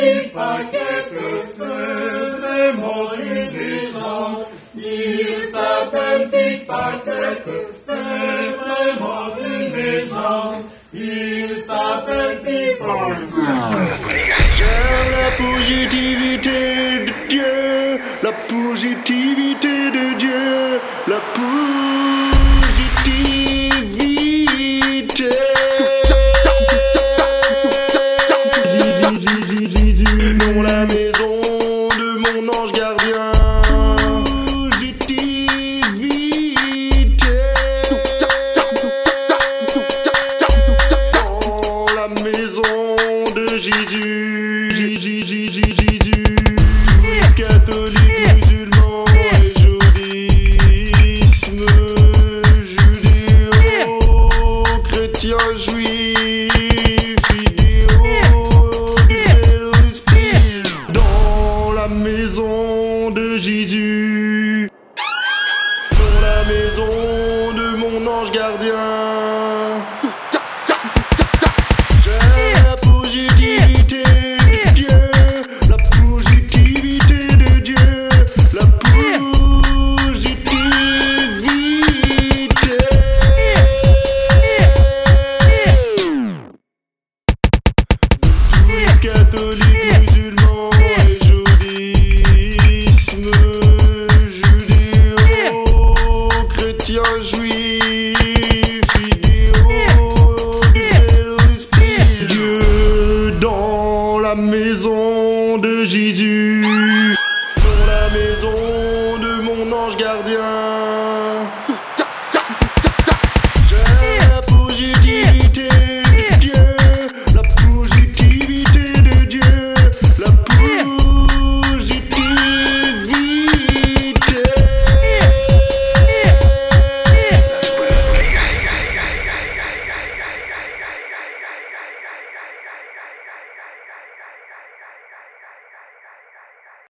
pickpocket, c'est vraiment une. Il s'appelle pickpocket, c'est vraiment une. Il s'appelle pickpocket. La positivité de Dieu, la positivité de Dieu, la positivité. Dans la maison de mon ange gardien. Dans la maison de Jésus. Jésus. Catholique, musulman et. Judéo, juif, Dans la maison de mon ange gardien. Jésus, dans la maison de mon ange gardien.